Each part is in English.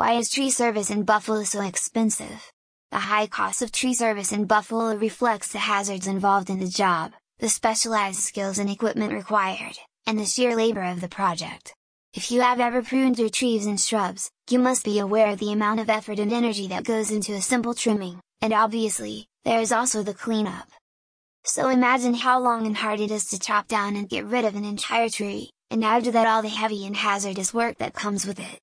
Why is tree service in Buffalo so expensive? The high cost of tree service in Buffalo reflects the hazards involved in the job, the specialized skills and equipment required, and the sheer labor of the project. If you have ever pruned your trees and shrubs, you must be aware of the amount of effort and energy that goes into a simple trimming, and obviously, there is also the cleanup. So imagine how long and hard it is to chop down and get rid of an entire tree, and add to that all the heavy and hazardous work that comes with it.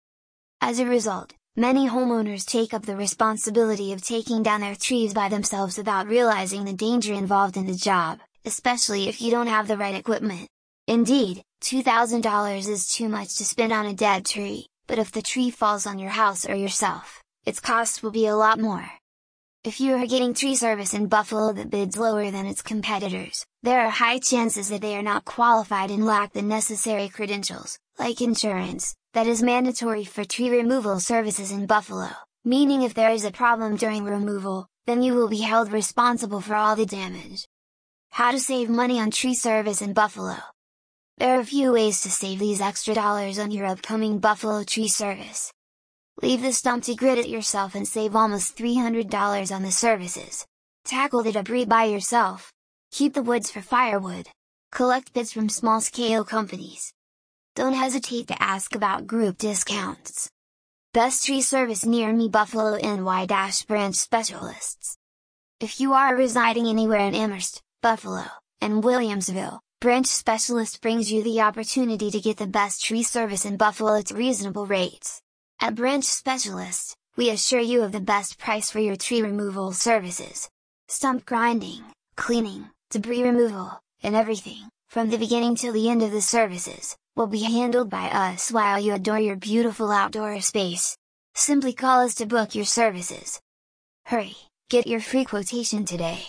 As a result, many homeowners take up the responsibility of taking down their trees by themselves without realizing the danger involved in the job, especially if you don't have the right equipment. Indeed, $2,000 is too much to spend on a dead tree, but if the tree falls on your house or yourself, its cost will be a lot more. If you are getting tree service in Buffalo that bids lower than its competitors, there are high chances that they are not qualified and lack the necessary credentials, like insurance, that is mandatory for tree removal services in Buffalo, meaning if there is a problem during removal, then you will be held responsible for all the damage. How to save money on tree service in Buffalo there are a few ways to save these extra dollars on your upcoming Buffalo tree service. Leave the stump to grit it yourself and save almost $300 on the services. Tackle the debris by yourself. Keep the woods for firewood. Collect bids from small-scale companies. Don't hesitate to ask about group discounts. Best tree service near me Buffalo NY-branch specialists. If you are residing anywhere in Amherst, Buffalo, and Williamsville, Branch Specialist brings you the opportunity to get the best tree service in Buffalo at reasonable rates. At Branch Specialist, we assure you of the best price for your tree removal services. Stump grinding, cleaning, debris removal, and everything, from the beginning till the end of the services, will be handled by us while you adore your beautiful outdoor space. Simply call us to book your services. Hurry, get your free quotation today!